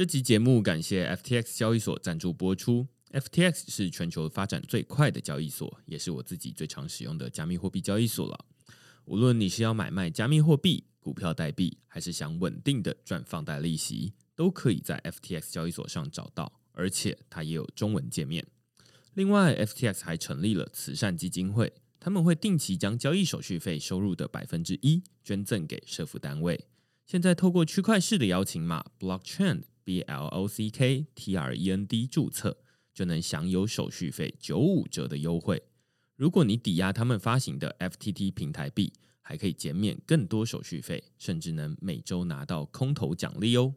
这集节目感谢 FTX 交易所赞助播出。FTX 是全球发展最快的交易所，也是我自己最常使用的加密货币交易所了。无论你是要买卖加密货币、股票代币，还是想稳定的赚放贷利息，都可以在 FTX 交易所上找到，而且它也有中文界面。另外，FTX 还成立了慈善基金会。他们会定期将交易手续费收入的百分之一捐赠给社福单位。现在透过区块势的邀请码 Blockchain B L O C K T R E N D 注册，就能享有手续费九五折的优惠。如果你抵押他们发行的 F T T 平台币，还可以减免更多手续费，甚至能每周拿到空投奖励哦。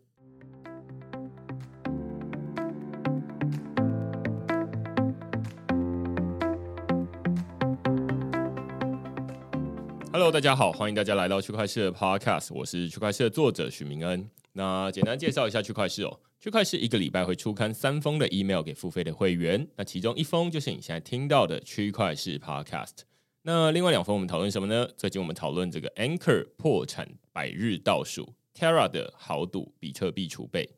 Hello，大家好，欢迎大家来到区块势的 Podcast，我是区块势的作者许明恩。那简单介绍一下区块势哦，区块势一个礼拜会出刊三封的 email 给付费的会员，那其中一封就是你现在听到的区块势 Podcast。那另外两封我们讨论什么呢？最近我们讨论这个 Anchor 破产百日倒数，Terra 的豪赌比特币储备。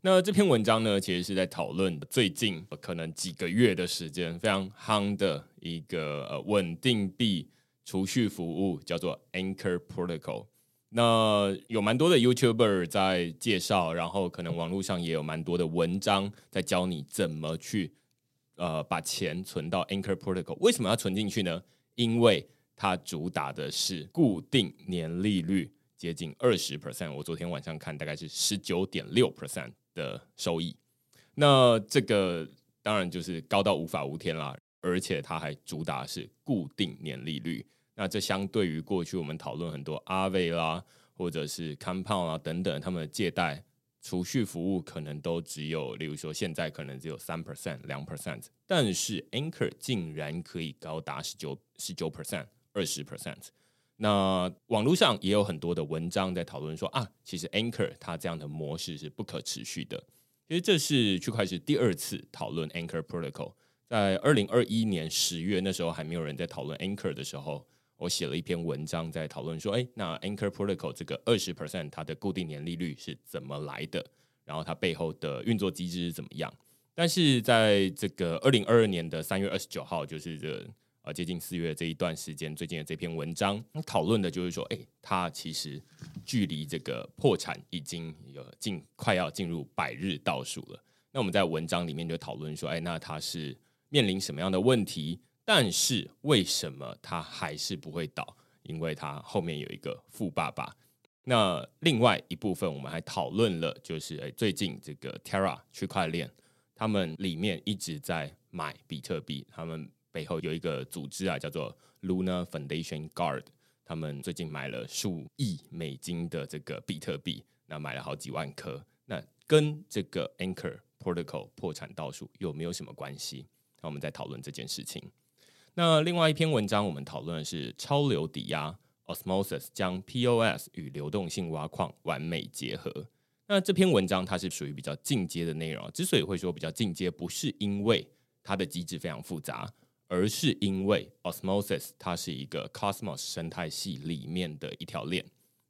那这篇文章呢，其实是在讨论最近可能几个月的时间非常夯的一个呃稳定币。储蓄服务叫做 Anchor Protocol，那有蛮多的 YouTuber 在介绍，然后可能网络上也有蛮多的文章在教你怎么去呃把钱存到 Anchor Protocol。为什么要存进去呢？因为它主打的是固定年利率接近二十 percent，我昨天晚上看大概是十九点六 percent 的收益。那这个当然就是高到无法无天啦。而且它还主打是固定年利率，那这相对于过去我们讨论很多阿维啦，或者是 Compound 啊等等，他们的借贷储蓄服务可能都只有，例如说现在可能只有三 percent、两 percent，但是 Anchor 竟然可以高达十九、十九 percent、二十 percent。那网络上也有很多的文章在讨论说啊，其实 Anchor 它这样的模式是不可持续的。其实这是区块势第二次讨论 Anchor Protocol。在二零二一年十月，那时候还没有人在讨论 Anchor 的时候，我写了一篇文章在讨论说，哎，那 Anchor Protocol 这个二十 percent 它的固定年利率是怎么来的？然后它背后的运作机制是怎么样？但是在这个二零二二年的三月二十九号，就是这呃接近四月这一段时间，最近的这篇文章讨论的就是说，哎，它其实距离这个破产已经有近快要进入百日倒数了。那我们在文章里面就讨论说，哎，那它是。面临什么样的问题？但是为什么他还是不会倒？因为他后面有一个富爸爸。那另外一部分，我们还讨论了，就是诶，最近这个 Terra 区块链，他们里面一直在买比特币，他们背后有一个组织啊，叫做 Luna Foundation Guard，他们最近买了数亿美金的这个比特币，那买了好几万颗。那跟这个 Anchor Protocol 破产倒数有没有什么关系？那我们再讨论这件事情。那另外一篇文章，我们讨论的是超流抵押 Osmosis 将 POS 与流动性挖矿完美结合。那这篇文章它是属于比较进阶的内容。之所以会说比较进阶，不是因为它的机制非常复杂，而是因为 Osmosis 它是一个 Cosmos 生态系里面的一条链。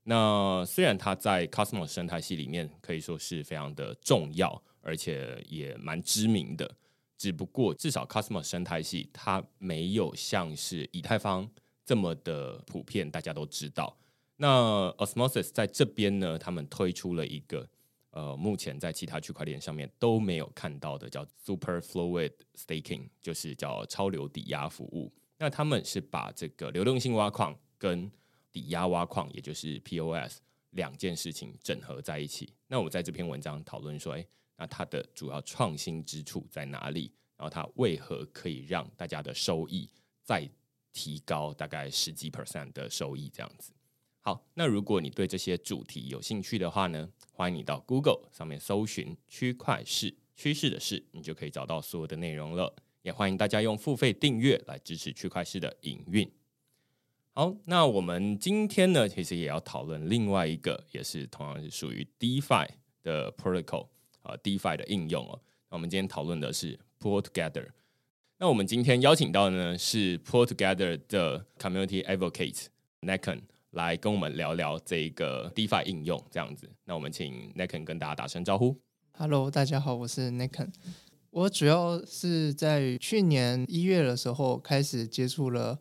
那虽然它在 Cosmos 生态系里面可以说是非常的重要，而且也蛮知名的。只不过，至少 Cosmos 生态系它没有像是以太坊这么的普遍，大家都知道。那 Osmosis 在这边呢，他们推出了一个呃，目前在其他区块链上面都没有看到的，叫 Super Fluid Staking，就是叫超流抵押服务。那他们是把这个流动性挖矿跟抵押挖矿，也就是 POS 两件事情整合在一起。那我在这篇文章讨论说，诶。那它的主要创新之处在哪里？然后它为何可以让大家的收益再提高大概十几 percent 的收益？这样子。好，那如果你对这些主题有兴趣的话呢，欢迎你到 Google 上面搜寻“区块势趋势的势”，你就可以找到所有的内容了。也欢迎大家用付费订阅来支持区块势的营运。好，那我们今天呢，其实也要讨论另外一个，也是同样是属于 DeFi 的 protocol。啊，DeFi 的应用哦。那我们今天讨论的是 Pool Together。那我们今天邀请到的呢是 Pool Together 的 Community Advocate Necken 来跟我们聊聊这个 DeFi 应用这样子。那我们请 Necken 跟大家打声招呼。Hello，大家好，我是 Nicken。我主要是在去年一月的时候开始接触了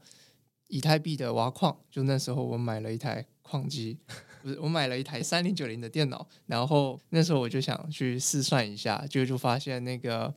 以太币的挖矿，就那时候我买了一台矿机，不是我买了一台三零九零的电脑，然后那时候我就想去试算一下，就就发现那个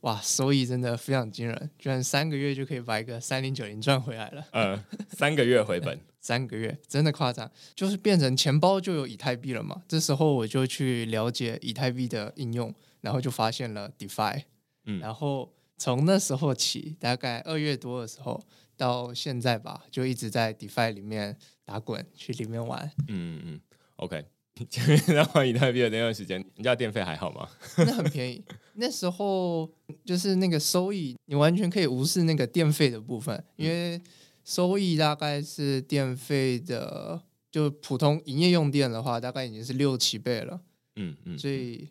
哇，收益真的非常惊人，居然三个月就可以把一个三零九零赚回来了。呃，三个月回本，三个月真的夸张，就是变成钱包就有以太币了嘛。这时候我就去了解以太币的应用，然后就发现了 DeFi。嗯，然后从那时候起，大概二月多的时候到现在吧，就一直在 DeFi 里面打滚，去里面玩。嗯嗯，OK。前面在玩以太币的那段时间，你家电费还好吗？那很便宜。那时候就是那个收益，你完全可以无视那个电费的部分，因为收益大概是电费的，就普通营业用电的话，大概已经是六七倍了。嗯嗯，所以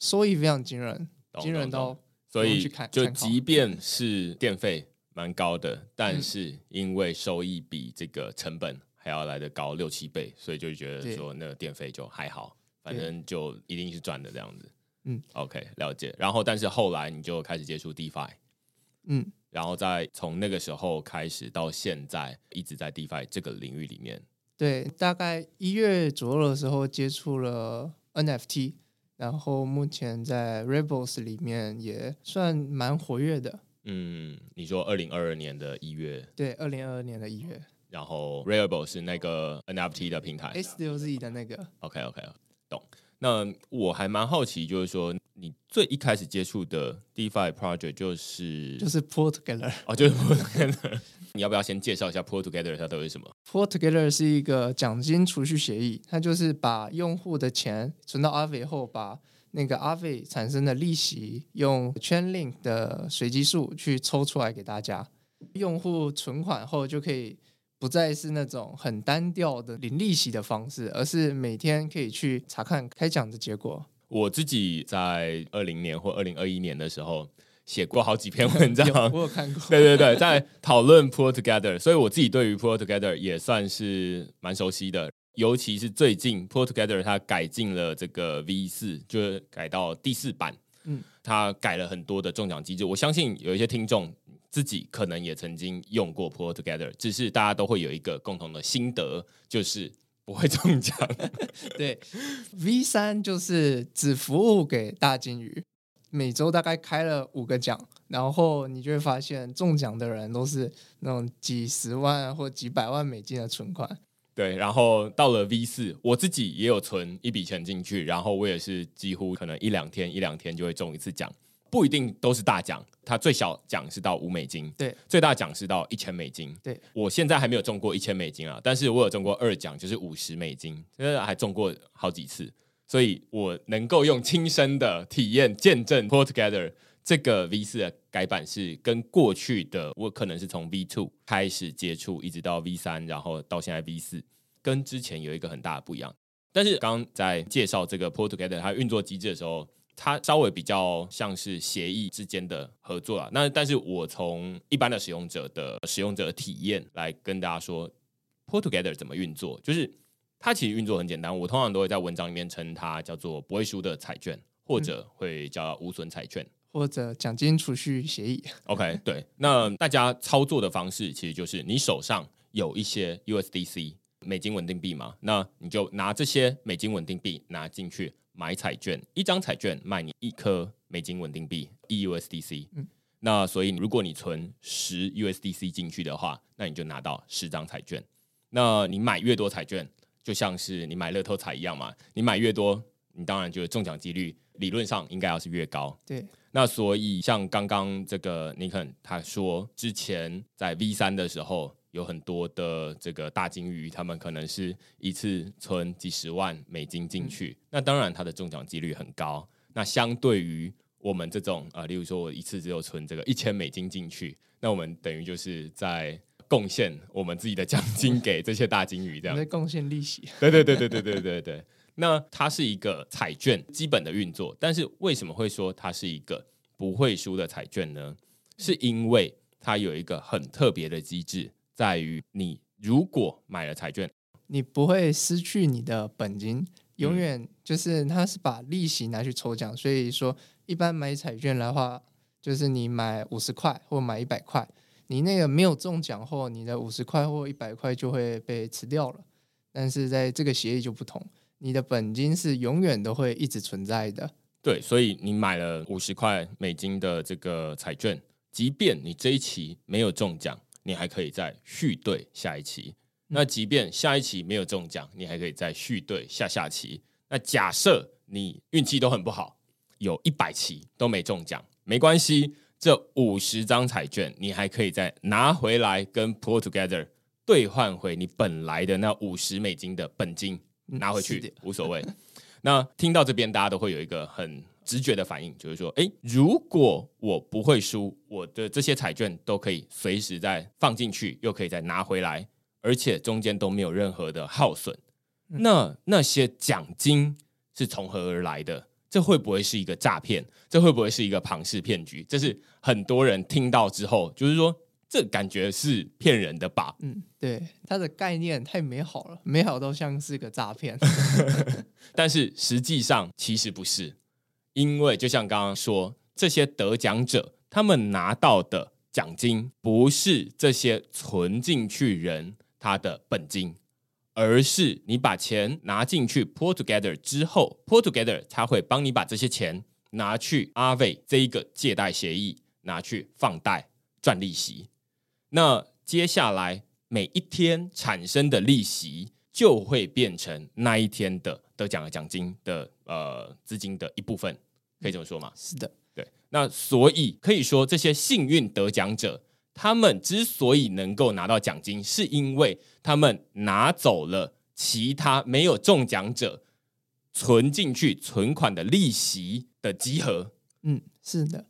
收益非常惊人，惊人到。所以，就即便是电费蛮高的，但是因为收益比这个成本还要来的高六七倍，所以就觉得说那个电费就还好，反正就一定是赚的这样子。嗯，OK，了解。然后，但是后来你就开始接触 DeFi，嗯，然后再从那个时候开始到现在，一直在 DeFi 这个领域里面。对，大概一月左右的时候接触了 NFT。然后目前在 Rebels 里面也算蛮活跃的。嗯，你说二零二二年的一月？对，二零二二年的一月。然后 Rebels 是那个 NFT 的平台，S 六 Z 的那个。OK OK，懂。那我还蛮好奇，就是说你最一开始接触的 DeFi project 就是就是 Pool Together 哦，就是 Pool Together。你要不要先介绍一下 Pool Together 它都是什么？Pool Together 是一个奖金储蓄协议，它就是把用户的钱存到 Aave 后，把那个 Aave 产生的利息用 Chainlink 的随机数去抽出来给大家。用户存款后就可以。不再是那种很单调的零利息的方式，而是每天可以去查看开奖的结果。我自己在二零年或二零二一年的时候写过好几篇文章，我有看过。对对对，在讨论 Pull Together，所以我自己对于 Pull Together 也算是蛮熟悉的。尤其是最近 Pull Together 它改进了这个 V 四，就是改到第四版。嗯，它改了很多的中奖机制，我相信有一些听众。自己可能也曾经用过 Pull Together，只是大家都会有一个共同的心得，就是不会中奖。对，V 三就是只服务给大金鱼，每周大概开了五个奖，然后你就会发现中奖的人都是那种几十万或几百万美金的存款。对，然后到了 V 四，我自己也有存一笔钱进去，然后我也是几乎可能一两天一两天就会中一次奖。不一定都是大奖，它最小奖是到五美金，对，最大奖是到一千美金，对。我现在还没有中过一千美金啊，但是我有中过二奖，就是五十美金，现在还中过好几次，所以我能够用亲身的体验见证 Pool Together 这个 V 四的改版是跟过去的我可能是从 V two 开始接触，一直到 V 三，然后到现在 V 四，跟之前有一个很大的不一样。但是刚在介绍这个 Pool Together 它运作机制的时候。它稍微比较像是协议之间的合作啊，那但是我从一般的使用者的使用者体验来跟大家说，Pool Together 怎么运作，就是它其实运作很简单，我通常都会在文章里面称它叫做不会输的彩券，或者会叫无损彩券，或者奖金储蓄协议。OK，对，那大家操作的方式其实就是你手上有一些 USDC 美金稳定币嘛，那你就拿这些美金稳定币拿进去。买彩券，一张彩券卖你一颗美金稳定币一 USDC。嗯，那所以如果你存十 USDC 进去的话，那你就拿到十张彩券。那你买越多彩券，就像是你买乐透彩一样嘛。你买越多，你当然就中奖几率理论上应该要是越高。对。那所以像刚刚这个尼肯他说，之前在 V 三的时候。有很多的这个大金鱼，他们可能是一次存几十万美金进去，嗯、那当然它的中奖几率很高。那相对于我们这种啊、呃，例如说我一次只有存这个一千美金进去，那我们等于就是在贡献我们自己的奖金给这些大鲸鱼，这样在贡献利息。对对对对对对对对。那它是一个彩券基本的运作，但是为什么会说它是一个不会输的彩券呢？是因为它有一个很特别的机制。在于你如果买了彩券，你不会失去你的本金，永远就是它是把利息拿去抽奖，所以说一般买彩券的话，就是你买五十块或买一百块，你那个没有中奖后，你的五十块或一百块就会被吃掉了。但是在这个协议就不同，你的本金是永远都会一直存在的。对，所以你买了五十块美金的这个彩券，即便你这一期没有中奖，你还可以再续兑下一期。那即便下一期没有中奖，你还可以再续兑下下期。那假设你运气都很不好，有一百期都没中奖，没关系，这五十张彩券你还可以再拿回来跟 Pull Together 兑换回你本来的那五十美金的本金，拿回去无所谓。那听到这边，大家都会有一个很直觉的反应，就是说，哎，如果我不会输，我的这些彩券都可以随时再放进去，又可以再拿回来。而且中间都没有任何的耗损，那那些奖金是从何而来的？这会不会是一个诈骗？这会不会是一个庞氏骗局？这是很多人听到之后，就是说，这感觉是骗人的吧？嗯，对，它的概念太美好了，美好到像是个诈骗。但是实际上其实不是，因为就像刚刚说，这些得奖者他们拿到的奖金不是这些存进去人。他的本金，而是你把钱拿进去 Pull Together 之后，Pull Together 他会帮你把这些钱拿去 Aave 这一个借贷协议拿去放贷赚利息。那接下来每一天产生的利息就会变成那一天的得奖的奖金的呃资金的一部分，可以这么说吗？是的，对。那所以可以说这些幸运得奖者。他们之所以能够拿到奖金，是因为他们拿走了其他没有中奖者存进去存款的利息的集合。嗯，是的。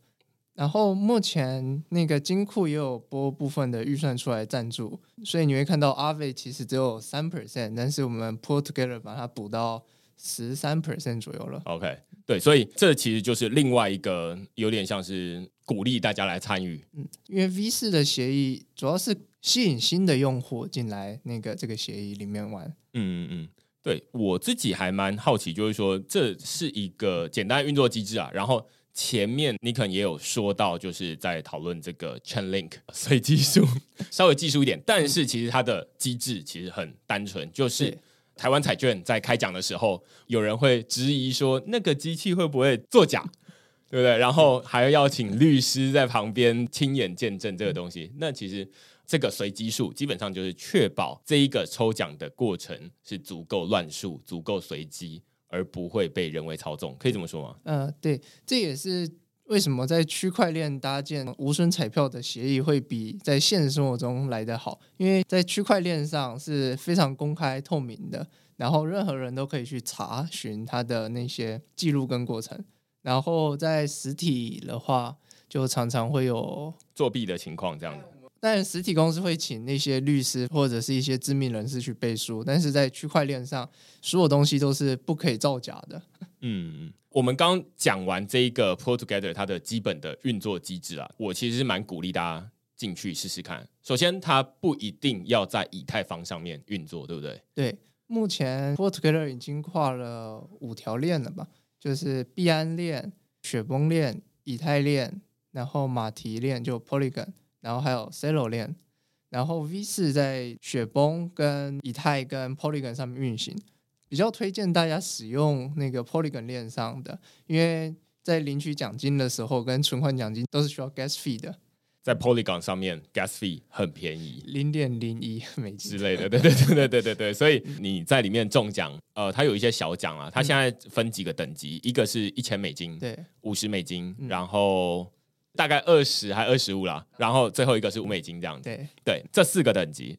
然后目前那个金库也有拨部分的预算出来赞助，所以你会看到 Aave 其实只有三 percent，但是我们 Pull Together 把它补到十三 percent 左右了。OK，对，所以这其实就是另外一个有点像是。鼓励大家来参与，嗯，因为 V 四的协议主要是吸引新的用户进来那个这个协议里面玩。嗯嗯嗯，对我自己还蛮好奇，就是说这是一个简单运作机制啊。然后前面你可能也有说到，就是在讨论这个 Chainlink 随机数，稍微技术一点，但是其实它的机制其实很单纯，就是台湾彩券在开奖的时候，有人会质疑说那个机器会不会作假？对不对？然后还要请律师在旁边亲眼见证这个东西。那其实这个随机数基本上就是确保这一个抽奖的过程是足够乱数、足够随机，而不会被人为操纵。可以这么说吗？嗯、呃，对，这也是为什么在区块链搭建无损彩票的协议会比在现实生活中来得好，因为在区块链上是非常公开透明的，然后任何人都可以去查询它的那些记录跟过程。然后在实体的话，就常常会有作弊的情况，这样子。但实体公司会请那些律师或者是一些知名人士去背书，但是在区块链上，所有东西都是不可以造假的。嗯，我们刚讲完这一个 Pull Together 它的基本的运作机制啊，我其实是蛮鼓励大家进去试试看。首先，它不一定要在以太坊上面运作，对不对？对，目前 Pull Together 已经跨了五条链了吧？就是币安链、雪崩链、以太链，然后马蹄链就 Polygon，然后还有 Celo 链，然后 V 四在雪崩跟以太跟 Polygon 上面运行，比较推荐大家使用那个 Polygon 链上的，因为在领取奖金的时候跟存款奖金都是需要 Gas Fee 的。在 Polygon 上面，Gas Fee 很便宜，零点零一美金之类的，对对对对对对对。所以你在里面中奖，呃，它有一些小奖啊。它现在分几个等级，一个是一千美金，对，五十美金，然后大概二十还二十五啦，然后最后一个是五美金这样子。对。对，这四个等级。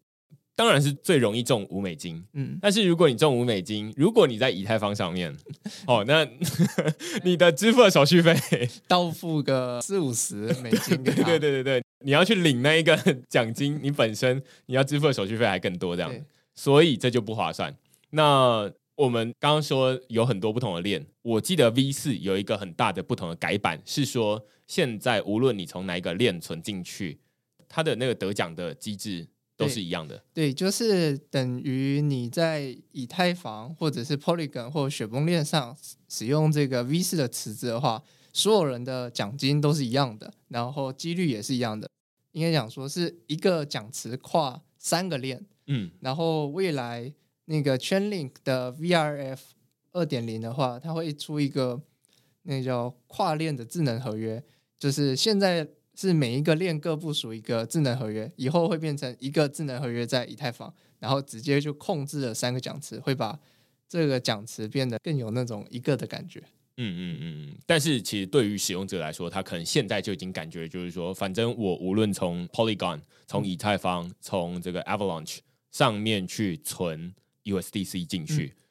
当然是最容易中五美金，嗯，但是如果你中五美金，如果你在以太坊上面，哦，那 你的支付的手续费 到付个四五十美金，对对对对对，你要去领那一个奖金，你本身你要支付的手续费还更多，这样，所以这就不划算。那我们刚刚说有很多不同的链，我记得 V 四有一个很大的不同的改版，是说现在无论你从哪一个链存进去，它的那个得奖的机制。都是一样的。对，就是等于你在以太坊或者是 Polygon 或者雪崩链上使用这个 V 四的池子的话，所有人的奖金都是一样的，然后几率也是一样的。应该讲说是一个奖池跨三个链，嗯，然后未来那个 Chainlink 的 VRF 二点零的话，它会出一个那叫跨链的智能合约，就是现在。是每一个链各部署一个智能合约，以后会变成一个智能合约在以太坊，然后直接就控制了三个奖池，会把这个奖池变得更有那种一个的感觉。嗯嗯嗯嗯。但是其实对于使用者来说，他可能现在就已经感觉就是说，反正我无论从 Polygon、从以太坊、从这个 Avalanche 上面去存 USDC 进去。嗯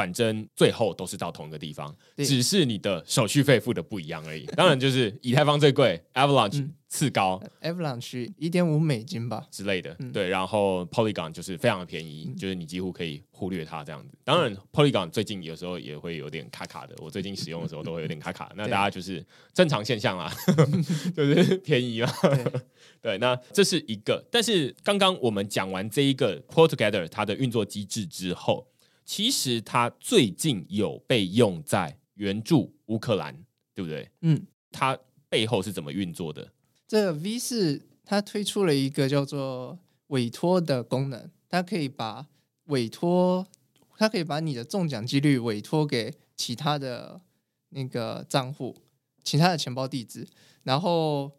反正最后都是到同一个地方，只是你的手续费付的不一样而已。当然就是以太坊最贵，Avalanche 次高，Avalanche 一点五美金吧之类的。对，然后 Polygon 就是非常的便宜，就是你几乎可以忽略它这样子。当然 Polygon 最近有时候也会有点卡卡的，我最近使用的时候都会有点卡卡。那大家就是正常现象啦，就是便宜嘛。对，那这是一个。但是刚刚我们讲完这一个 Pull Together 它的运作机制之后。其实它最近有被用在援助乌克兰，对不对？嗯，它背后是怎么运作的？这个 V 四它推出了一个叫做委托的功能，它可以把委托，它可以把你的中奖几率委托给其他的那个账户、其他的钱包地址，然后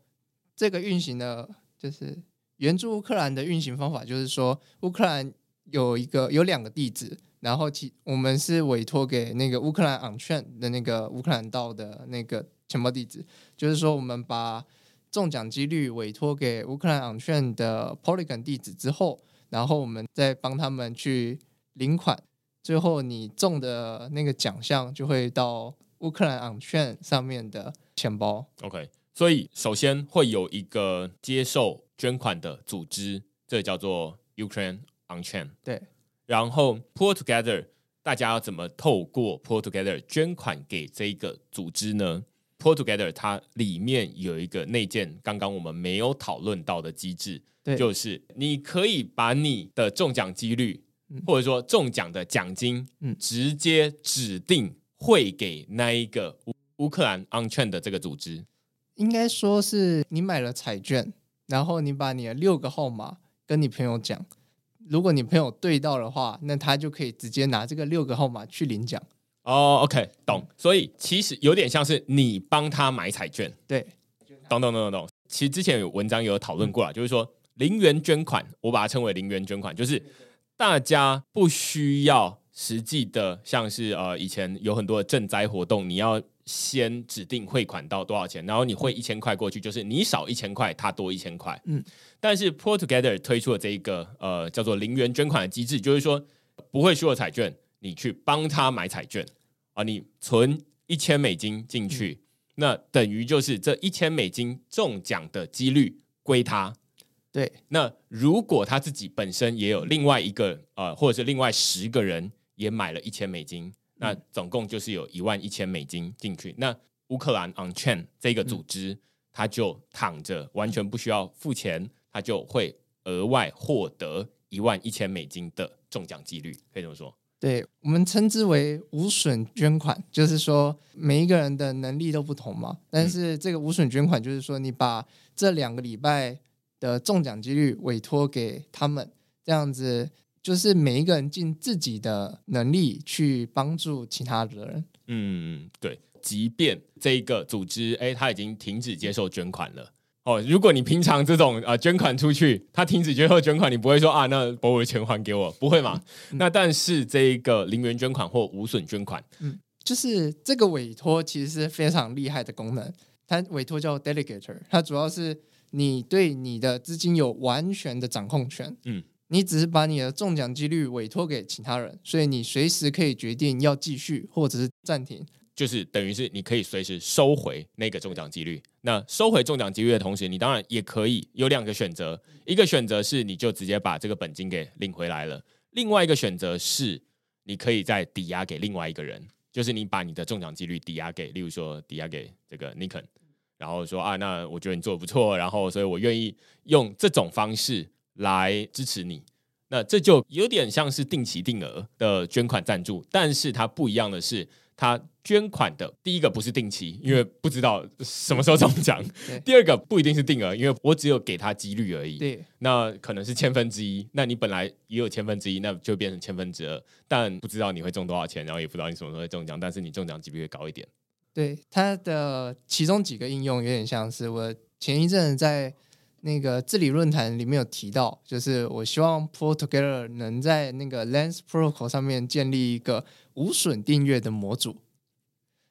这个运行的，就是援助乌克兰的运行方法，就是说乌克兰有一个有两个地址。然后其我们是委托给那个乌克兰 on-chain 的那个乌克兰道的那个钱包地址，就是说我们把中奖几率委托给乌克兰 on-chain 的 Polygon 地址之后，然后我们再帮他们去领款，最后你中的那个奖项就会到乌克兰 on-chain 上面的钱包。OK，所以首先会有一个接受捐款的组织，这叫做 Ukraine on-chain。对。然后 Pull Together，大家要怎么透过 Pull Together 捐款给这个组织呢？Pull Together 它里面有一个内建，刚刚我们没有讨论到的机制，对就是你可以把你的中奖几率，嗯、或者说中奖的奖金，嗯，直接指定汇给那一个乌乌克兰 on-chain 的这个组织。应该说是你买了彩券，然后你把你的六个号码跟你朋友讲。如果你朋友对到的话，那他就可以直接拿这个六个号码去领奖。哦，OK，懂。所以其实有点像是你帮他买彩券。对，懂懂懂懂懂。其实之前有文章有讨论过啊，就是说零元捐款，我把它称为零元捐款，就是大家不需要实际的，像是呃以前有很多的赈灾活动，你要。先指定汇款到多少钱，然后你汇一千块过去，就是你少一千块，他多一千块。嗯，但是 Portogether 推出了这一个呃叫做零元捐款的机制，就是说不会输彩券，你去帮他买彩券啊，你存一千美金进去，嗯、那等于就是这一千美金中奖的几率归他。对，那如果他自己本身也有另外一个呃，或者是另外十个人也买了一千美金。那总共就是有一万一千美金进去。那乌克兰 on-chain 这个组织，他就躺着，完全不需要付钱，他就会额外获得一万一千美金的中奖几率，可以这么说。对，我们称之为无损捐款，就是说每一个人的能力都不同嘛。但是这个无损捐款，就是说你把这两个礼拜的中奖几率委托给他们，这样子。就是每一个人尽自己的能力去帮助其他的人。嗯，对。即便这一个组织，哎，他已经停止接受捐款了。哦，如果你平常这种呃捐款出去，他停止接受捐款，你不会说啊，那把我的钱还给我，不会嘛？嗯、那但是这一个零元捐款或无损捐款，嗯，就是这个委托其实是非常厉害的功能。它委托叫 Delegator，它主要是你对你的资金有完全的掌控权。嗯。你只是把你的中奖几率委托给其他人，所以你随时可以决定要继续或者是暂停，就是等于是你可以随时收回那个中奖几率。那收回中奖几率的同时，你当然也可以有两个选择，一个选择是你就直接把这个本金给领回来了，另外一个选择是你可以再抵押给另外一个人，就是你把你的中奖几率抵押给，例如说抵押给这个 Nick，然后说啊，那我觉得你做的不错，然后所以我愿意用这种方式。来支持你。那这就有点像是定期定额的捐款赞助，但是它不一样的是，它捐款的第一个不是定期，因为不知道什么时候中奖；第二个不一定是定额，因为我只有给他几率而已。对，那可能是千分之一，那你本来也有千分之一，那就变成千分之二，但不知道你会中多少钱，然后也不知道你什么时候会中奖，但是你中奖几率会高一点。对，它的其中几个应用有点像是我前一阵在。那个治理论坛里面有提到，就是我希望 Pull Together 能在那个 Lens Protocol 上面建立一个无损订阅的模组。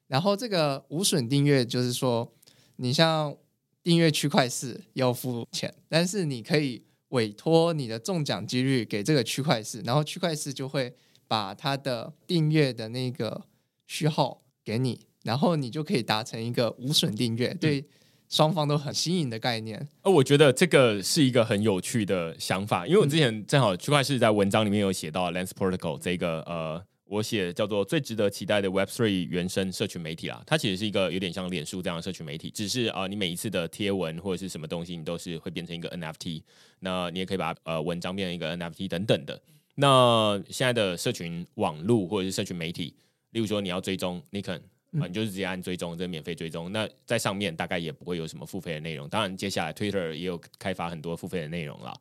然后这个无损订阅就是说，你像订阅区块势要付钱，但是你可以委托你的中奖几率给这个区块势，然后区块势就会把它的订阅的那个序号给你，然后你就可以达成一个无损订阅。对。双方都很新颖的概念，而我觉得这个是一个很有趣的想法，因为我之前正好区块势在文章里面有写到 Lens Protocol 这个呃，我写叫做最值得期待的 Web3 原生社群媒体啦，它其实是一个有点像脸书这样的社群媒体，只是啊、你每一次的贴文或者是什么东西，你都是会变成一个 NFT，那你也可以把呃文章变成一个 NFT 等等的。那现在的社群网络或者是社群媒体，例如说你要追踪 Nikon。啊，你就是直接按追踪，这免费追踪。那在上面大概也不会有什么付费的内容。当然，接下来 Twitter 也有开发很多付费的内容了。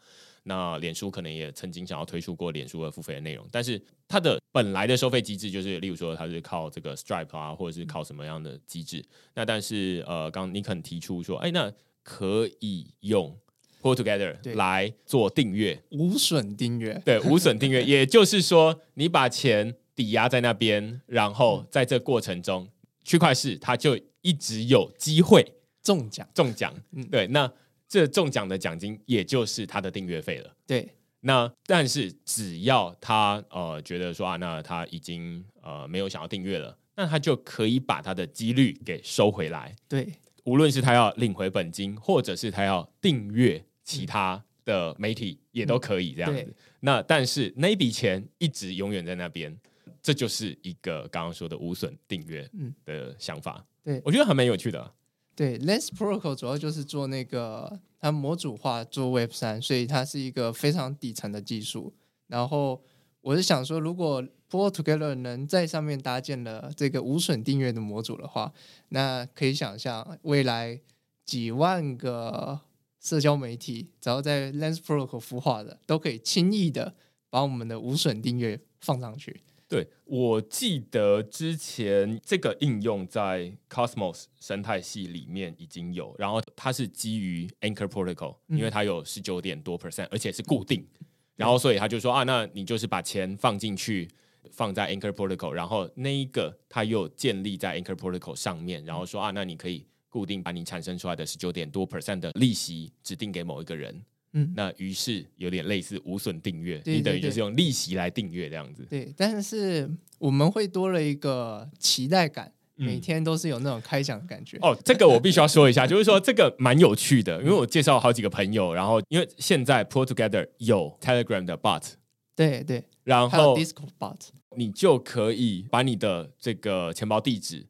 那脸书可能也曾经想要推出过脸书的付费的内容，但是它的本来的收费机制就是，例如说它是靠这个 Stripe 啊，或者是靠什么样的机制。那但是呃，刚你可能提出说，哎，那可以用 Pull Together 来做订阅，无损订阅，对，无损订阅，也就是说你把钱抵押在那边，然后在这过程中。区块市，它就一直有机会中奖，中奖，嗯，对，那这中奖的奖金也就是他的订阅费了，对。那但是只要他呃觉得说啊，那他已经呃没有想要订阅了，那他就可以把他的几率给收回来，对。无论是他要领回本金，或者是他要订阅其他的媒体，也都可以这样子。嗯，那但是那笔钱一直永远在那边。这就是一个刚刚说的无损订阅的想法，嗯、对，我觉得还蛮有趣的。对，Lens Protocol 主要就是做那个它模组化做 Web 三，所以它是一个非常底层的技术。然后我是想说，如果 Pull Together 能在上面搭建了这个无损订阅的模组的话，那可以想象未来几万个社交媒体只要在 Lens Protocol 孵化的，都可以轻易的把我们的无损订阅放上去。对，我记得之前这个应用在 Cosmos 生态系里面已经有，然后它是基于 Anchor Protocol，因为它有十九点多 percent，而且是固定，然后所以他就说啊，那你就是把钱放进去，放在 Anchor Protocol，然后那一个它又建立在 Anchor Protocol 上面，然后说啊，那你可以固定把你产生出来的十九点多 percent 的利息指定给某一个人。嗯，那于是有点类似无损订阅，你等于就是用利息来订阅这样子。对，但是我们会多了一个期待感，每天都是有那种开奖的感觉。哦，这个我必须要说一下，就是说这个蛮有趣的，因为我介绍好几个朋友，然后因为现在 Pull Together 有 Telegram 的 Bot，对对，然后 Discord Bot，你就可以把你的这个钱包地址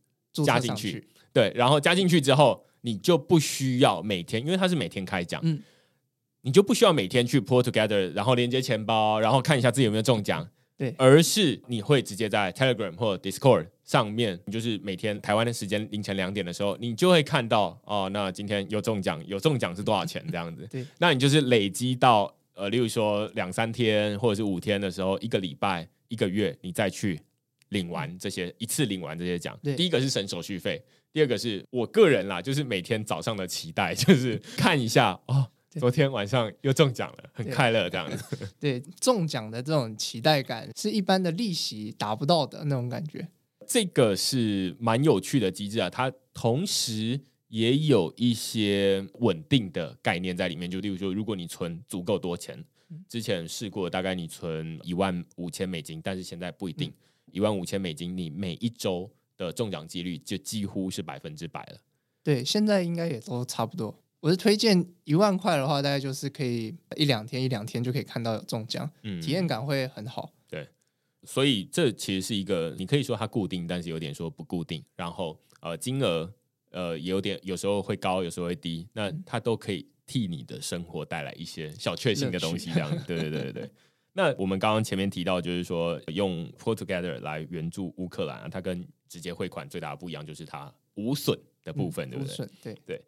加进去，对，然后加进去之后，你就不需要每天，因为它是每天开奖，嗯。你就不需要每天去 Pull Together，然后连接钱包，然后看一下自己有没有中奖。对，而是你会直接在 Telegram 或者 Discord 上面，你就是每天台湾的时间凌晨两点的时候，你就会看到哦，那今天有中奖，有中奖是多少钱这样子。对，那你就是累积到呃，例如说两三天或者是五天的时候，一个礼拜、一个月，你再去领完这些，一次领完这些奖。第一个是省手续费，第二个是我个人啦，就是每天早上的期待，就是 看一下哦。昨天晚上又中奖了，很快乐这样子。对，中奖的这种期待感是一般的利息达不到的那种感觉。这个是蛮有趣的机制啊，它同时也有一些稳定的概念在里面。就例如说，如果你存足够多钱，之前试过大概你存一万五千美金，但是现在不一定，一万五千美金你每一周的中奖几率就几乎是百分之百了。对，现在应该也都差不多。我是推荐一万块的话，大概就是可以一两天一两天就可以看到有中奖，嗯，体验感会很好。对，所以这其实是一个你可以说它固定，但是有点说不固定。然后呃，金额呃也有点有时候会高，有时候会低，那它都可以替你的生活带来一些小确幸的东西，这样。对对对对对。那我们刚刚前面提到，就是说用 Pull Together 来援助乌克兰啊，它跟直接汇款最大的不一样就是它无损的部分，嗯、对不对？对对。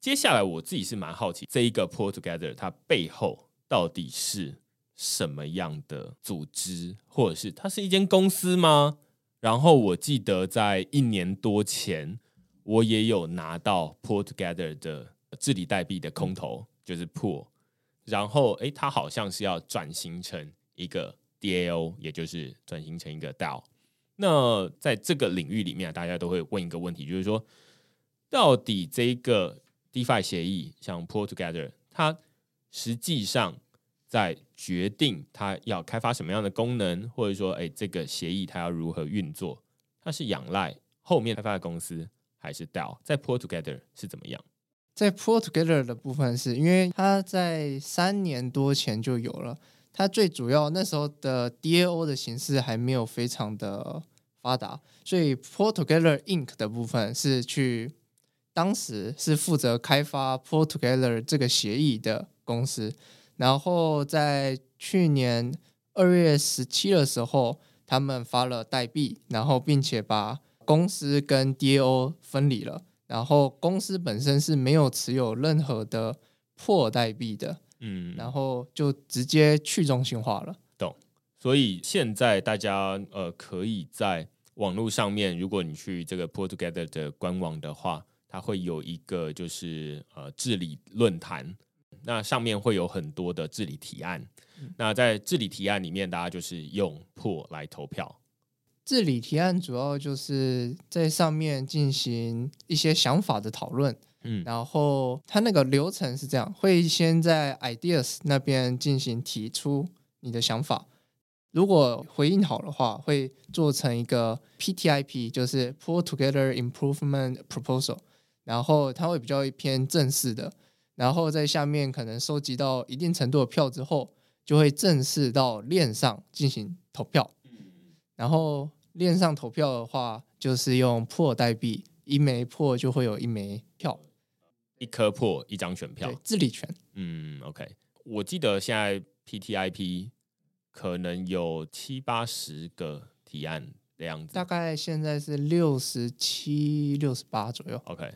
接下来我自己是蛮好奇，这一个 Pull Together 它背后到底是什么样的组织，或者是它是一间公司吗？然后我记得在一年多前，我也有拿到 Pull Together 的治理代币的空投，就是 Pull，然后诶，它好像是要转型成一个 DAO，也就是转型成一个 DAO。那在这个领域里面，大家都会问一个问题，就是说，到底这个 DeFi 协议像 Pull Together，它实际上在决定它要开发什么样的功能，或者说，哎，这个协议它要如何运作，它是仰赖后面开发的公司，还是 DAO？在 Pull Together 是怎么样？在 Pull Together 的部分，是因为它在三年多前就有了，它最主要那时候的 DAO 的形式还没有非常的发达，所以 Pull Together Inc 的部分是去。当时是负责开发 Pull Together 这个协议的公司，然后在去年二月十七的时候，他们发了代币，然后并且把公司跟 DAO 分离了，然后公司本身是没有持有任何的 Pull 代币的，嗯，然后就直接去中心化了。懂。所以现在大家呃可以在网络上面，如果你去这个 Pull Together 的官网的话。它会有一个就是呃治理论坛，那上面会有很多的治理提案。嗯、那在治理提案里面，大家就是用 Pull 来投票。治理提案主要就是在上面进行一些想法的讨论。嗯，然后它那个流程是这样：会先在 Ideas 那边进行提出你的想法，如果回应好的话，会做成一个 PTIP，就是 Pull Together Improvement Proposal。然后它会比较偏正式的，然后在下面可能收集到一定程度的票之后，就会正式到链上进行投票。然后链上投票的话，就是用 Pull 代币，一枚 Pull 就会有一枚票，一颗 Pull 一张选票，对，治理权。嗯，OK，我记得现在 PTIP 可能有七八十个提案的样子，大概现在是六十七、六十八左右。OK。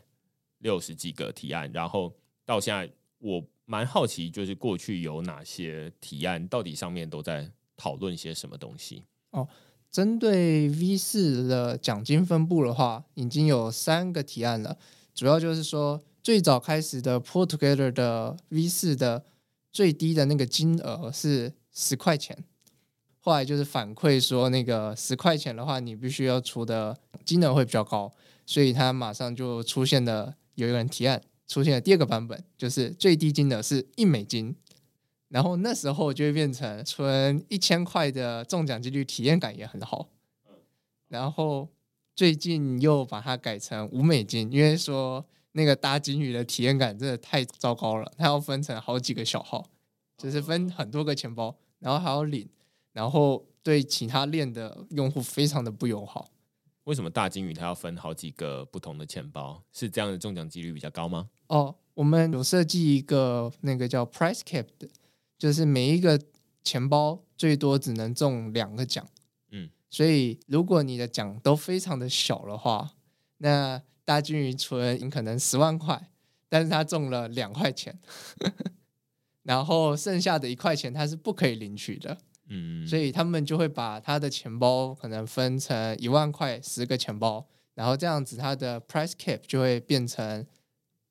六十几个提案，然后到现在，我蛮好奇，就是过去有哪些提案，到底上面都在讨论些什么东西？哦，针对 V 四的奖金分布的话，已经有三个提案了。主要就是说，最早开始的 Pull Together 的 V 四的最低的那个金额是十块钱，后来就是反馈说，那个十块钱的话，你必须要出的金额会比较高，所以它马上就出现了。有一个人提案出现了第二个版本，就是最低金额是一美金，然后那时候就会变成存一千块的中奖几率体验感也很好。然后最近又把它改成五美金，因为说那个搭金鱼的体验感真的太糟糕了，它要分成好几个小号，就是分很多个钱包，然后还要领，然后对其他链的用户非常的不友好。为什么大金鱼它要分好几个不同的钱包？是这样的中奖几率比较高吗？哦，我们有设计一个那个叫 price cap 的，就是每一个钱包最多只能中两个奖。嗯，所以如果你的奖都非常的小的话，那大金鱼存你可能十万块，但是它中了两块钱，然后剩下的一块钱它是不可以领取的。嗯，所以他们就会把他的钱包可能分成一万块十个钱包，然后这样子他的 price cap 就会变成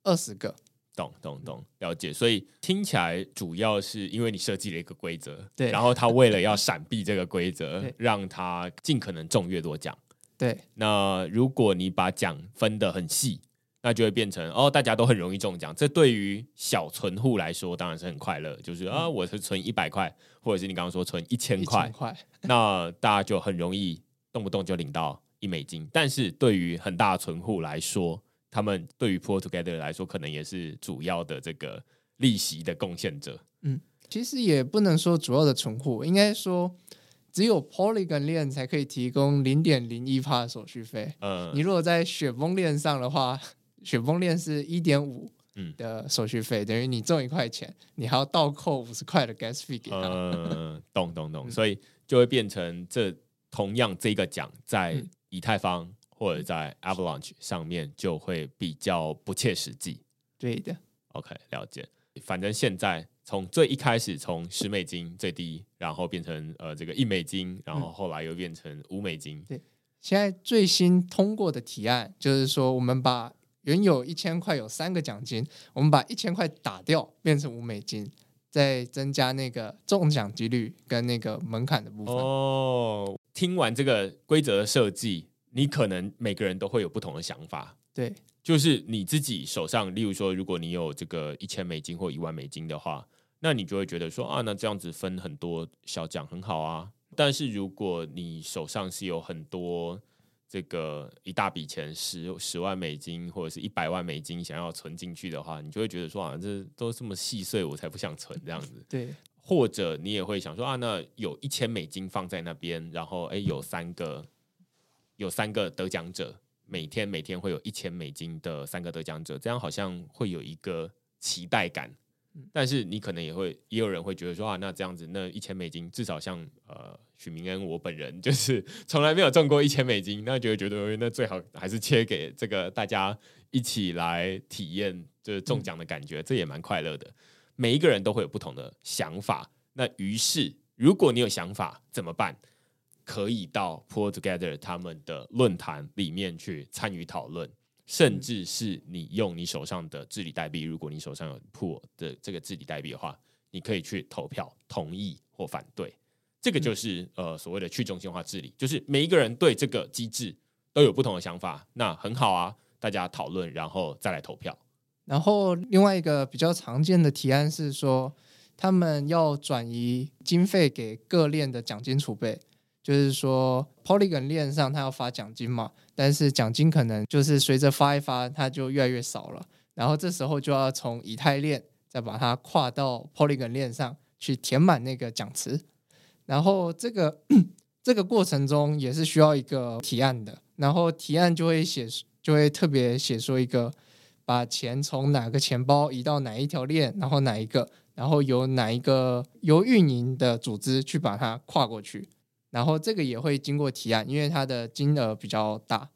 二十个。懂懂懂，了解。所以听起来主要是因为你设计了一个规则，对，然后他为了要闪避这个规则，让他尽可能中越多奖。对，那如果你把奖分得很细。那就会变成哦，大家都很容易中奖。这对于小存户来说当然是很快乐，就是啊，我是存一百块，或者是你刚刚说存一千块，那大家就很容易动不动就领到一美金。但是对于很大的存户来说，他们对于 Pull Together 来说，可能也是主要的这个利息的贡献者。嗯，其实也不能说主要的存户，应该说只有 Polygon 链才可以提供零点零一帕的手续费。嗯，你如果在雪崩链上的话。雪崩链是一点五，的手续费，嗯、等于你中一块钱，你还要倒扣五十块的 gas fee 给他。嗯，懂懂懂，所以就会变成这同样这个奖在以太坊或者在 Avalanche 上面就会比较不切实际。对的，OK，了解。反正现在从最一开始从十美金最低，然后变成呃这个一美金，然后后来又变成五美金。对，现在最新通过的提案就是说，我们把原有一千块有三个奖金，我们把一千块打掉，变成五美金，再增加那个中奖几率跟那个门槛的部分。哦，听完这个规则的设计，你可能每个人都会有不同的想法。对。就是你自己手上，例如说，如果你有这个一千美金或一万美金的话，那你就会觉得说啊，那这样子分很多小奖很好啊。但是如果你手上是有很多这个一大笔钱，十十万美金或者是一百万美金想要存进去的话，你就会觉得说啊，这都这么细碎，我才不想存这样子。对，或者你也会想说啊，那有一千美金放在那边，然后哎，有三个有三个得奖者。每天每天会有一千美金的三个得奖者，这样好像会有一个期待感。但是你可能也会，也有人会觉得说啊，那这样子那一千美金至少像呃许明恩我本人 就是从来没有中过一千美金，那就会觉得那最好还是切给这个大家一起来体验就是中奖的感觉，嗯、这也蛮快乐的。每一个人都会有不同的想法，那于是如果你有想法怎么办？可以到 Pool Together 他们的论坛里面去参与讨论，甚至是你用你手上的治理代币，如果你手上有 Pool 的这个治理代币的话，你可以去投票同意或反对。这个就是呃所谓的去中心化治理，就是每一个人对这个机制都有不同的想法，那很好啊，大家讨论然后再来投票。然后另外一个比较常见的提案是说，他们要转移经费给各链的奖金储备。就是说，Polygon 链上它要发奖金嘛，但是奖金可能就是随着发一发，它就越来越少了。然后这时候就要从以太链再把它跨到 Polygon 链上去填满那个奖池。然后这个 这个过程中也是需要一个提案的，然后提案就会写，就会特别写说一个把钱从哪个钱包移到哪一条链，然后哪一个，然后由哪一个由运营的组织去把它跨过去。然后这个也会经过提案，因为它的金额比较大，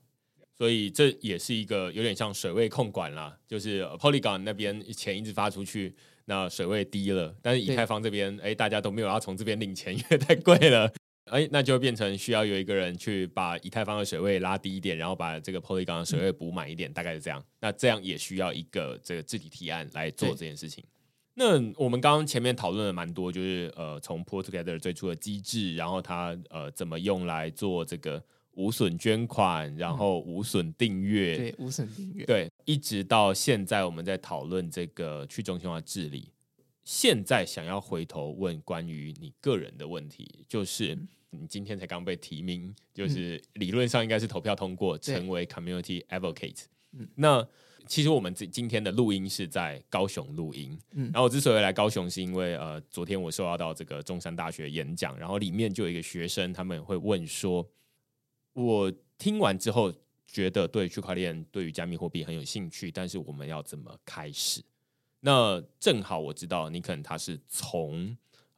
所以这也是一个有点像水位控管啦。就是 Polygon 那边钱一直发出去，那水位低了，但是以太坊这边，哎，大家都没有要从这边领钱，因为太贵了，哎，那就变成需要有一个人去把以太坊的水位拉低一点，然后把这个 Polygon 的水位补满一点，嗯、大概是这样。那这样也需要一个这个治理提案来做这件事情。那我们刚刚前面讨论了蛮多，就是呃，从 Pool Together 最初的机制，然后它呃怎么用来做这个无损捐款，然后无损订阅，对，无损订阅，对，一直到现在我们在讨论这个去中心化治理。现在想要回头问关于你个人的问题，就是你今天才刚被提名，就是理论上应该是投票通过，成为 Community Advocate。嗯，那。其实我们今今天的录音是在高雄录音，嗯，然后我之所以来高雄，是因为呃，昨天我受邀到这个中山大学演讲，然后里面就有一个学生，他们会问说，我听完之后觉得对区块链、对于加密货币很有兴趣，但是我们要怎么开始？那正好我知道你可能他是从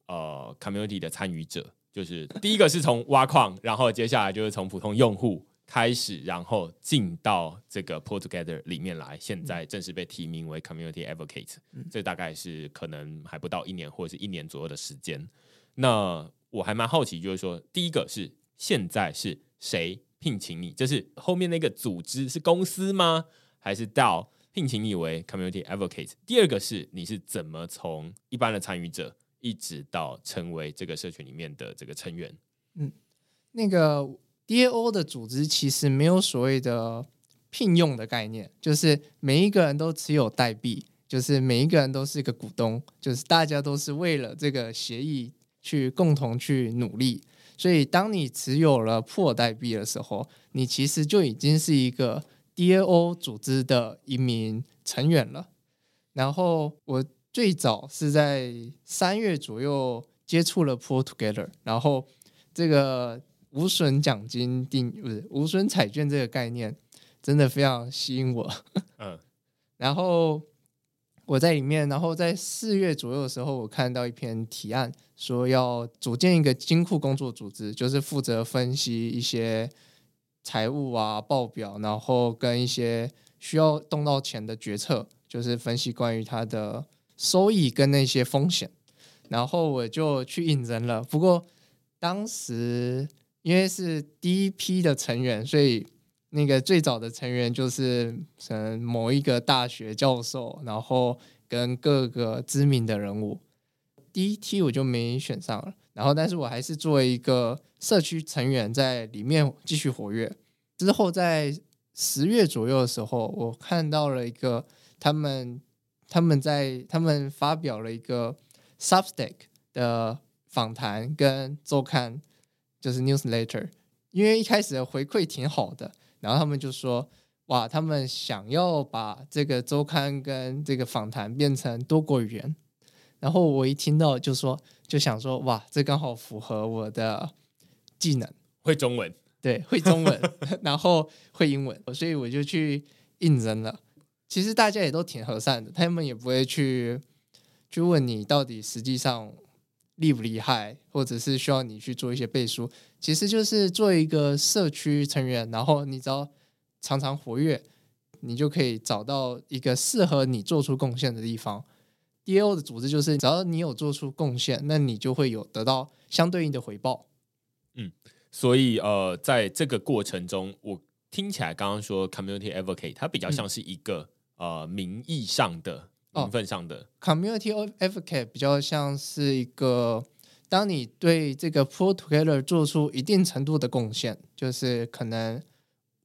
呃 community 的参与者，就是第一个是从挖矿，然后接下来就是从普通用户。开始，然后进到这个 Pull Together 里面来，现在正式被提名为 Community Advocate，嗯，这大概是可能还不到一年或者是一年左右的时间。那我还蛮好奇，就是说，第一个是现在是谁聘请你？就是后面那个组织是公司吗？还是 DAO 聘请你为 Community Advocate？第二个是你是怎么从一般的参与者一直到成为这个社群里面的这个成员？嗯，那个。DAO 的组织其实没有所谓的聘用的概念，就是每一个人都持有代币，就是每一个人都是一个股东，就是大家都是为了这个协议去共同去努力。所以，当你持有了 Pool 代币的时候，你其实就已经是一个 DAO 组织的一名成员了。然后，我最早是在三月左右接触了 Pool Together，然后这个。无损奖金定不是无损彩券这个概念，真的非常吸引我。嗯，然后我在里面，然后在四月左右的时候，我看到一篇提案，说要组建一个金库工作组织，就是负责分析一些财务啊报表，然后跟一些需要动到钱的决策，就是分析关于它的收益跟那些风险。然后我就去应征了，不过当时因为是第一批的成员，所以。那个最早的成员就是嗯某一个大学教授，然后跟各个知名的人物。第一梯我就没选上了，然后但是我还是作为一个社区成员在里面继续活跃。之后在十月左右的时候，我看到了一个他们他们在他们发表了一个 Substack 的访谈跟周刊，就是 Newsletter，因为一开始的回馈挺好的。然后他们就说：“哇，他们想要把这个周刊跟这个访谈变成多国语言。”然后我一听到就说，就想说：“哇，这刚好符合我的技能，会中文，对，会中文，然后会英文，所以我就去应征了。其实大家也都挺和善的，他们也不会去去问你到底实际上。”厉不厉害，或者是需要你去做一些背书，其实就是做一个社区成员，然后你只要常常活跃，你就可以找到一个适合你做出贡献的地方。DAO 的组织就是，只要你有做出贡献，那你就会有得到相对应的回报。嗯，所以呃，在这个过程中，我听起来刚刚说 Community Advocate，它比较像是一个、嗯、呃名义上的。名分上的、哦、community advocate 比较像是一个，当你对这个 pull together 做出一定程度的贡献，就是可能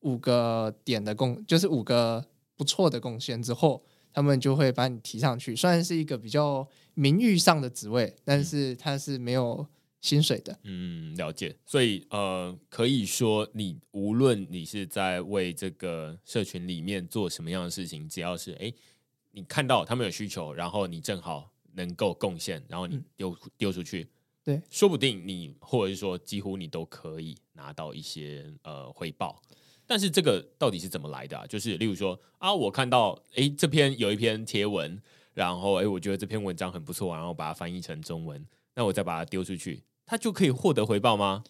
五个点的贡，就是五个不错的贡献之后，他们就会把你提上去。虽然是一个比较名誉上的职位，但是它是没有薪水的。嗯，了解。所以呃，可以说你无论你是在为这个社群里面做什么样的事情，只要是哎。诶你看到他们有需求，然后你正好能够贡献，然后你丢丢出去，对，说不定你或者是说几乎你都可以拿到一些呃回报。但是这个到底是怎么来的啊？就是例如说啊，我看到诶这篇有一篇贴文，然后诶我觉得这篇文章很不错，然后把它翻译成中文，那我再把它丢出去，它就可以获得回报吗？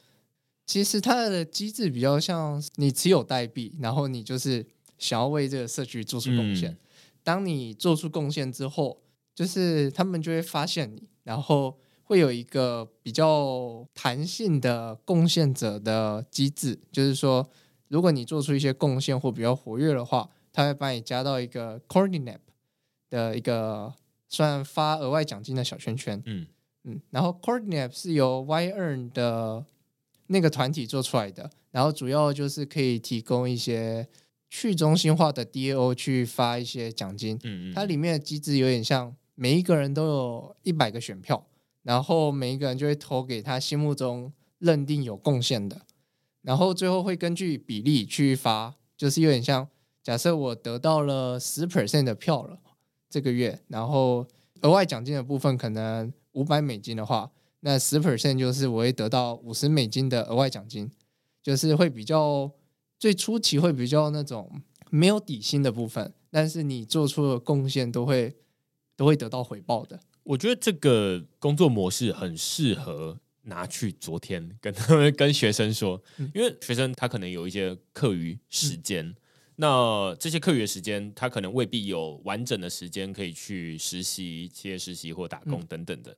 其实它的机制比较像你持有代币，然后你就是想要为这个社区做出贡献。嗯当你做出贡献之后，就是他们就会发现你，然后会有一个比较弹性的贡献者的机制，就是说，如果你做出一些贡献或比较活跃的话，他会把你加到一个 Coordinate 的一个算发额外奖金的小圈圈。嗯嗯，然后 Coordinate 是由 Yearn 的那个团体做出来的，然后主要就是可以提供一些。去中心化的 DAO 去发一些奖金，嗯嗯，它里面的机制有点像每一个人都有一百个选票，然后每一个人就会投给他心目中认定有贡献的，然后最后会根据比例去发，就是有点像假设我得到了十 percent 的票了这个月，然后额外奖金的部分可能五百美金的话，那十 percent 就是我会得到五十美金的额外奖金，就是会比较。最初期会比较那种没有底薪的部分，但是你做出的贡献都会都会得到回报的。我觉得这个工作模式很适合拿去昨天跟他们跟学生说，因为学生他可能有一些课余时间，嗯、那这些课余的时间他可能未必有完整的时间可以去实习、企业实习或打工等等的。嗯、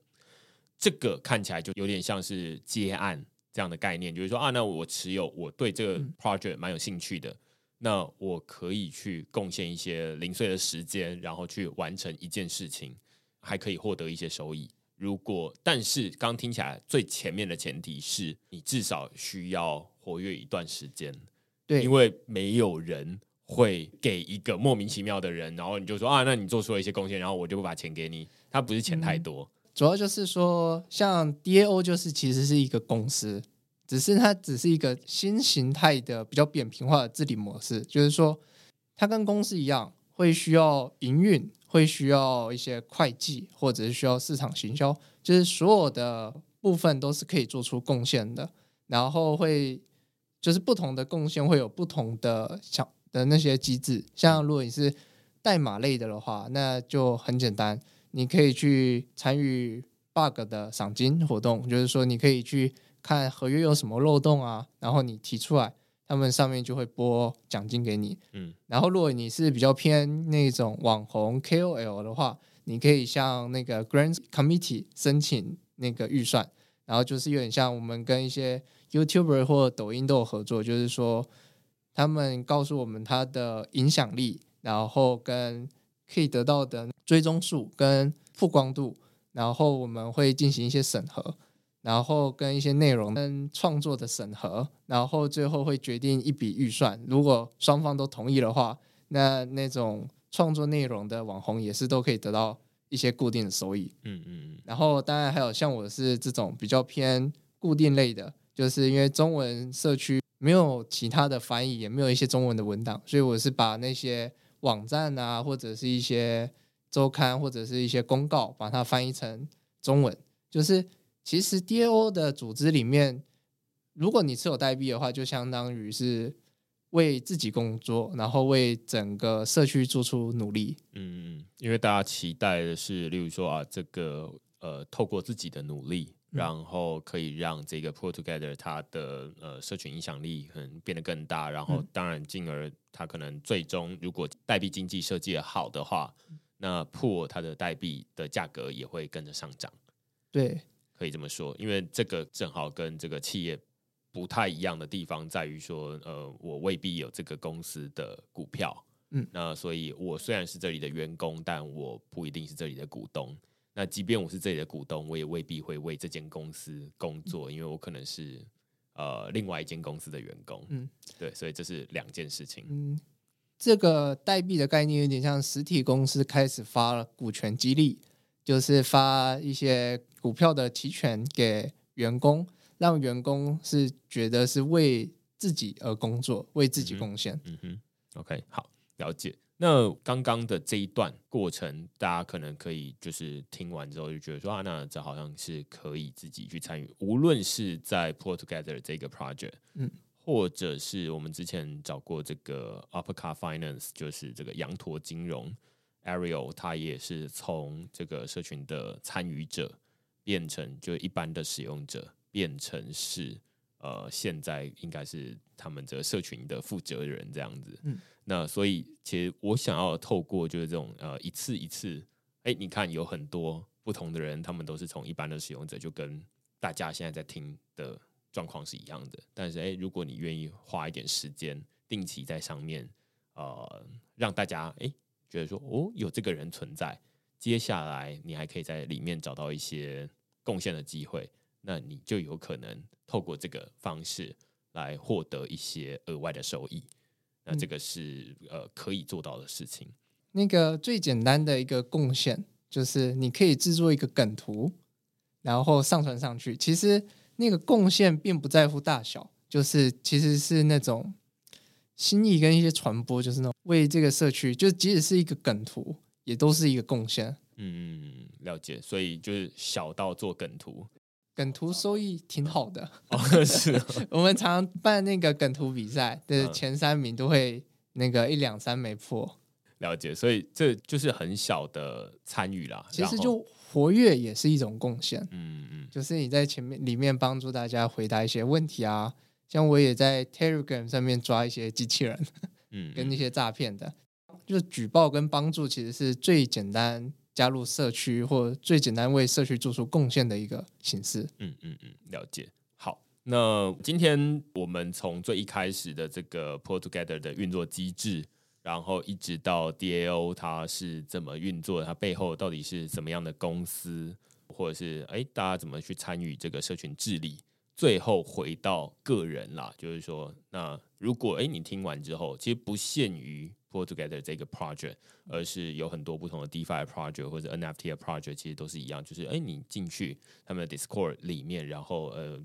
这个看起来就有点像是接案。这样的概念就是说啊，那我持有我对这个 project 蛮有兴趣的，嗯、那我可以去贡献一些零碎的时间，然后去完成一件事情，还可以获得一些收益。如果但是刚听起来最前面的前提是你至少需要活跃一段时间，对，因为没有人会给一个莫名其妙的人，然后你就说啊，那你做出了一些贡献，然后我就会把钱给你，他不是钱太多。嗯主要就是说，像 DAO 就是其实是一个公司，只是它只是一个新形态的比较扁平化的治理模式。就是说，它跟公司一样，会需要营运，会需要一些会计，或者是需要市场行销，就是所有的部分都是可以做出贡献的。然后会就是不同的贡献会有不同的小的那些机制。像如果你是代码类的的话，那就很简单，你可以去参与 bug 的赏金活动，就是说你可以去看合约有什么漏洞啊，然后你提出来，他们上面就会拨奖金给你。嗯，然后如果你是比较偏那种网红 KOL 的话，你可以向那个 Grant Committee 申请那个预算，然后就是有点像我们跟一些 YouTuber 或抖音都有合作，就是说他们告诉我们他的影响力。然后跟可以得到的追踪数跟曝光度，然后我们会进行一些审核，然后跟一些内容跟创作的审核，然后最后会决定一笔预算。如果双方都同意的话，那那种创作内容的网红也是都可以得到一些固定的收益。嗯嗯嗯。然后当然还有像我是这种比较偏固定类的，就是因为中文社区没有其他的翻译，也没有一些中文的文档，所以我是把那些。网站啊，或者是一些周刊，或者是一些公告，把它翻译成中文。就是其实 DAO 的组织里面，如果你持有代币的话，就相当于是为自己工作，然后为整个社区做出努力。嗯，因为大家期待的是，例如说啊，这个呃，透过自己的努力。然后可以让这个 Pull Together 它的呃社群影响力可能变得更大，然后当然进而它可能最终如果代币经济设计的好的话，那 Pull 它的代币的价格也会跟着上涨。对，可以这么说，因为这个正好跟这个企业不太一样的地方在于说，呃，我未必有这个公司的股票，嗯，那所以我虽然是这里的员工，但我不一定是这里的股东。那即便我是这里的股东，我也未必会为这间公司工作，因为我可能是呃另外一间公司的员工。嗯，对，所以这是两件事情。嗯，这个代币的概念有点像实体公司开始发股权激励，就是发一些股票的期权给员工，让员工是觉得是为自己而工作，为自己贡献。嗯，嗯哼，OK，好，了解。那刚刚的这一段过程，大家可能可以就是听完之后就觉得说啊，那这好像是可以自己去参与，无论是在 Pull Together 这个 project，嗯，或者是我们之前找过这个 Uppercar Finance，就是这个羊驼金融 Ariel，他也是从这个社群的参与者变成就一般的使用者，变成是呃现在应该是他们这个社群的负责人这样子，嗯。那所以，其实我想要透过就是这种呃一次一次，哎，你看有很多不同的人，他们都是从一般的使用者，就跟大家现在在听的状况是一样的。但是，哎，如果你愿意花一点时间，定期在上面，呃，让大家哎觉得说哦有这个人存在，接下来你还可以在里面找到一些贡献的机会，那你就有可能透过这个方式来获得一些额外的收益。那这个是呃可以做到的事情。那个最简单的一个贡献就是你可以制作一个梗图，然后上传上去。其实那个贡献并不在乎大小，就是其实是那种心意跟一些传播，就是那种为这个社区，就即使是一个梗图，也都是一个贡献。嗯，了解。所以就是小到做梗图。梗图收益挺好的，哦、是、哦。我们常常办那个梗图比赛的前三名都会那个一两三没破。了解，所以这就是很小的参与啦。其实就活跃也是一种贡献。嗯嗯，就是你在前面里面帮助大家回答一些问题啊，像我也在 Telegram 上面抓一些机器人，嗯，跟那些诈骗的，就是举报跟帮助其实是最简单。加入社区或最简单为社区做出贡献的一个形式。嗯嗯嗯，了解。好，那今天我们从最一开始的这个 Pull Together 的运作机制，然后一直到 DAO 它是怎么运作，它背后到底是怎么样的公司，或者是哎大家怎么去参与这个社群治理，最后回到个人啦，就是说，那如果哎你听完之后，其实不限于。Pull Together 这个 project，而是有很多不同的 DeFi project 或者 NFT 的 project，其实都是一样，就是哎，你进去他们的 Discord 里面，然后呃，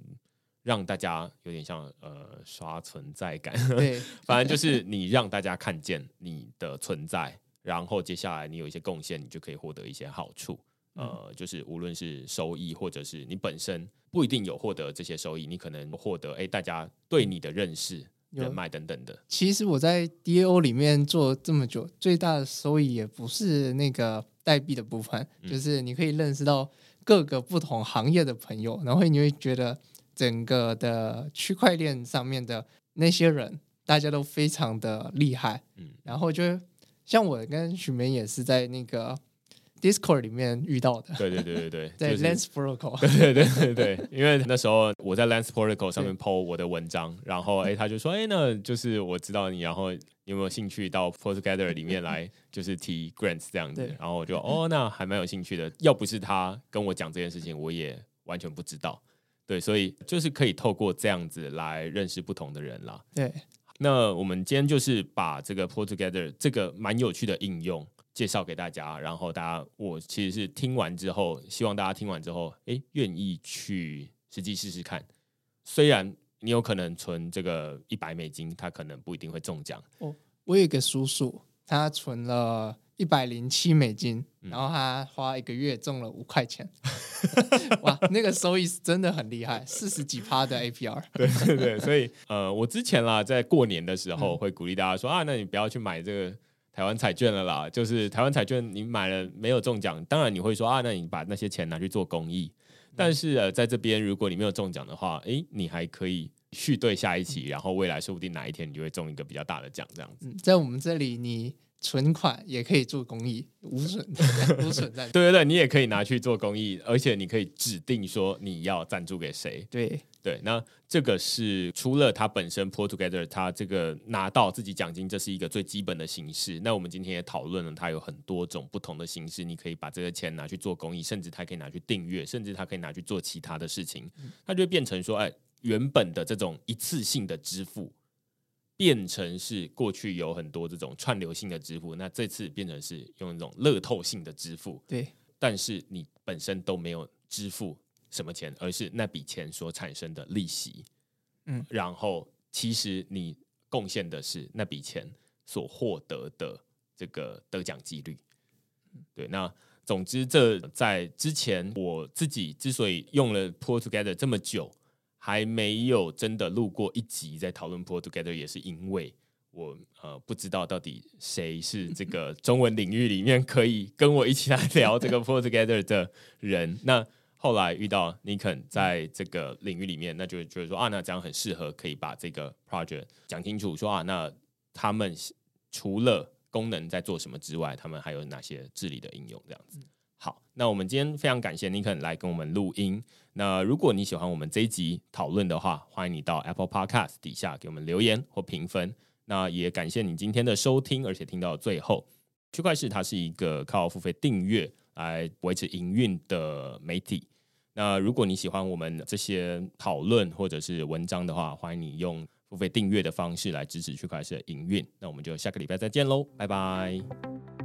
让大家有点像呃刷存在感，对，反正就是你让大家看见你的存在，然后接下来你有一些贡献，你就可以获得一些好处，呃，就是无论是收益，或者是你本身不一定有获得这些收益，你可能获得哎大家对你的认识。人脉等等的。其实我在 DAO 里面做这么久，最大的收益也不是那个代币的部分，嗯、就是你可以认识到各个不同行业的朋友，然后你会觉得整个的区块链上面的那些人，大家都非常的厉害。嗯，然后就像我跟许明也是在那个。Discord 里面遇到的，对对对对对，对 Lens Protocol，对对对对对，因为那时候我在 Lens Protocol 上面 po 我的文章，然后哎，他就说，哎，那就是我知道你，然后有没有兴趣到 ProTogether 里面来，就是提 grants 这样子，然后我就哦，那还蛮有兴趣的。要不是他跟我讲这件事情，我也完全不知道。对，所以就是可以透过这样子来认识不同的人啦。对，那我们今天就是把这个 ProTogether 这个蛮有趣的应用。介绍给大家，然后大家，我其实是听完之后，希望大家听完之后，哎，愿意去实际试试看。虽然你有可能存这个一百美金，他可能不一定会中奖。哦，我有一个叔叔，他存了一百零七美金，嗯，然后他花一个月中了五块钱。哇，那个收益是真的很厉害，四十几趴的 APR。对对对，所以呃，我之前啦，在过年的时候会鼓励大家说，嗯，啊，那你不要去买这个。台湾彩券了啦，就是台湾彩券，你买了没有中奖，当然你会说啊，那你把那些钱拿去做公益。但是呃，在这边如果你没有中奖的话，诶、欸，你还可以续对下一期，然后未来说不定哪一天你就会中一个比较大的奖，这样子。在我们这里，你存款也可以做公益，无损 无损在。对对对，你也可以拿去做公益，而且你可以指定说你要赞助给谁。对。对，那这个是除了他本身 ProTogether，他这个拿到自己奖金，这是一个最基本的形式。那我们今天也讨论了，它有很多种不同的形式，你可以把这个钱拿去做公益，甚至他可以拿去订阅，甚至他可以拿去做其他的事情。它就会变成说，哎，原本的这种一次性的支付，变成是过去有很多这种串流性的支付，那这次变成是用一种乐透性的支付。对，但是你本身都没有支付。什么钱？而是那笔钱所产生的利息，嗯，然后其实你贡献的是那笔钱所获得的这个得奖几率，对。那总之，这在之前我自己之所以用了 Pull Together 这么久，还没有真的录过一集在讨论 ProTogether，也是因为我呃不知道到底谁是这个中文领域里面可以跟我一起来聊这个 ProTogether 的人，那。后来遇到尼肯在这个领域里面，那就觉得说啊，那这样很适合，可以把这个 project 讲清楚，说啊，那他们除了功能在做什么之外，他们还有哪些治理的应用？这样子。好，那我们今天非常感谢尼肯来跟我们录音。那如果你喜欢我们这一集讨论的话，欢迎你到 Apple Podcast 底下给我们留言或评分。那也感谢你今天的收听，而且听到最后。区块势它是一个靠付费订阅来维持营运的媒体。那如果你喜欢我们这些讨论或者是文章的话，欢迎你用付费订阅的方式来支持区块势的营运。那我们就下个礼拜再见喽，拜拜。